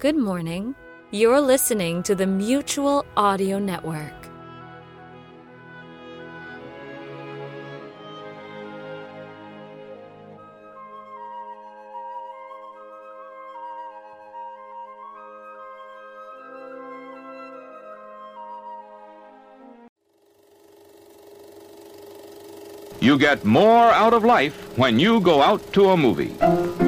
Good morning. You're listening to the Mutual Audio Network. You get more out of life when you go out to a movie.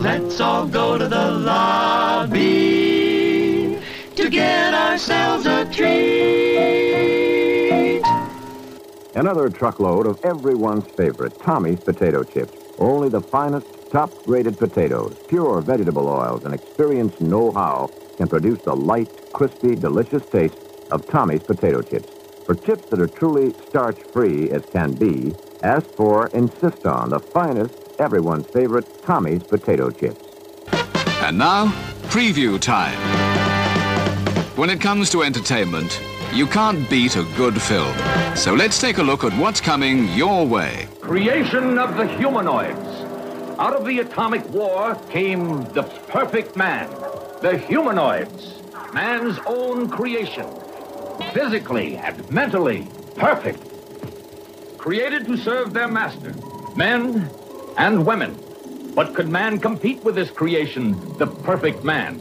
Let's all go to the lobby to get ourselves a treat. Another truckload of everyone's favorite, Tommy's potato chips. Only the finest, top-graded potatoes, pure vegetable oils, and experienced know-how can produce the light, crispy, delicious taste of Tommy's potato chips. For chips that are truly starch-free as can be, ask for, insist on, the finest, everyone's favorite Tommy's potato chips. And now, preview time. When it comes to entertainment, you can't beat a good film. So let's take a look at what's coming your way. Creation of the humanoids. Out of the atomic war came the perfect man, the humanoids, man's own creation. Physically and mentally perfect. Created to serve their master, men and women. But could man compete with this creation, the perfect man?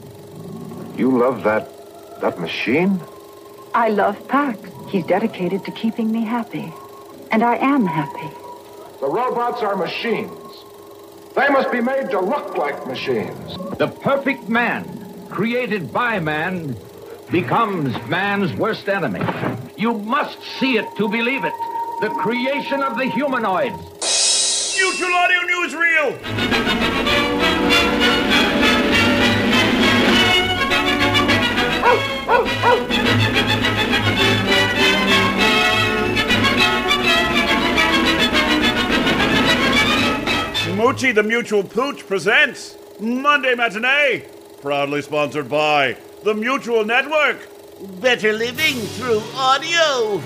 You love that that machine? I love Pax. He's dedicated to keeping me happy. And I am happy. The robots are machines. They must be made to look like machines. The perfect man, created by man, becomes man's worst enemy. You must see it to believe it. The creation of the humanoids. Mutual Audio Newsreel! Moochie the Mutual Pooch presents Monday Matinee, proudly sponsored by the Mutual Network. Better living through audio.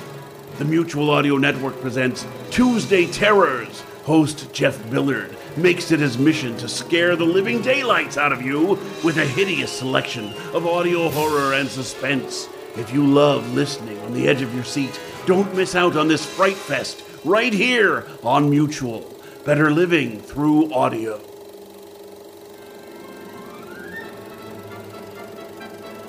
The Mutual Audio Network presents Tuesday Terrors. Host Jeff Billard makes it his mission to scare the living daylights out of you with a hideous selection of audio horror and suspense. If you love listening on the edge of your seat, don't miss out on this Fright Fest right here on Mutual. Better living through audio.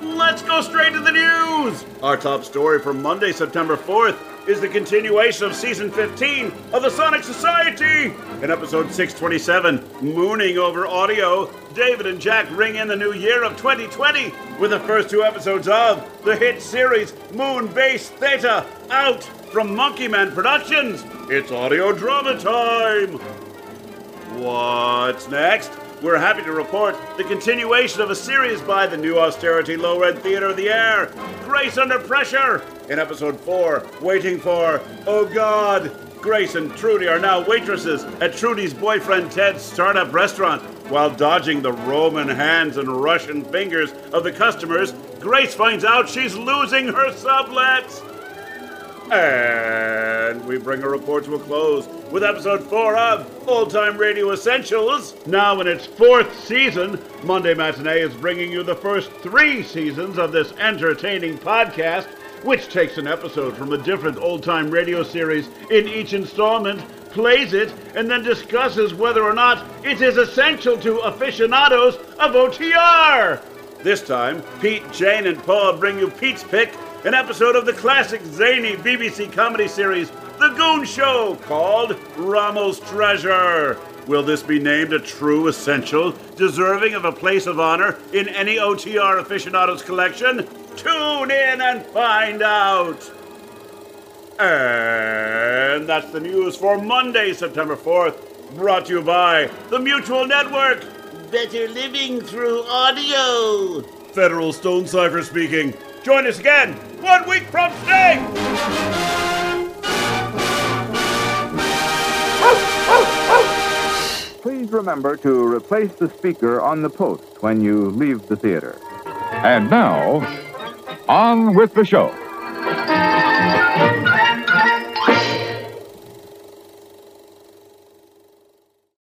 Let's go straight to the news! Our top story for Monday, September 4th is the continuation of season 15 of the Sonic Society. In episode 627, Mooning Over Audio, David and Jack ring in the new year of 2020 with the first two episodes of the hit series Moon Base Theta out from Monkey Man Productions. It's audio drama time. What's next? We're happy to report the continuation of a series by the new austerity low rent theater of the air, Grace Under Pressure. In episode 4, Waiting for Oh God. Grace and Trudy are now waitresses at Trudy's boyfriend Ted's startup restaurant. While dodging the Roman hands and Russian fingers of the customers, Grace finds out she's losing her sublets. And we bring a report to a close with episode 4 of Old Time Radio Essentials. Now in its fourth season, Monday Matinee is bringing you the first three seasons of this entertaining podcast. which takes an episode from a different old time radio series in each installment, plays it, and then discusses whether or not it is essential to aficionados of OTR. This time, Pete, Jane, and Paul bring you Pete's Pick, an episode of the classic zany BBC comedy series, The Goon Show, called Rommel's Treasure. Will this be named a true essential, deserving of a place of honor in any OTR aficionados collection? Tune in and find out. And that's the news for Monday, September 4th, brought to you by the Mutual Network. Better living through audio. Federal Stonecipher speaking. Join us again one week from today. Remember to replace the speaker on the post when you leave the theater. And now, on with the show.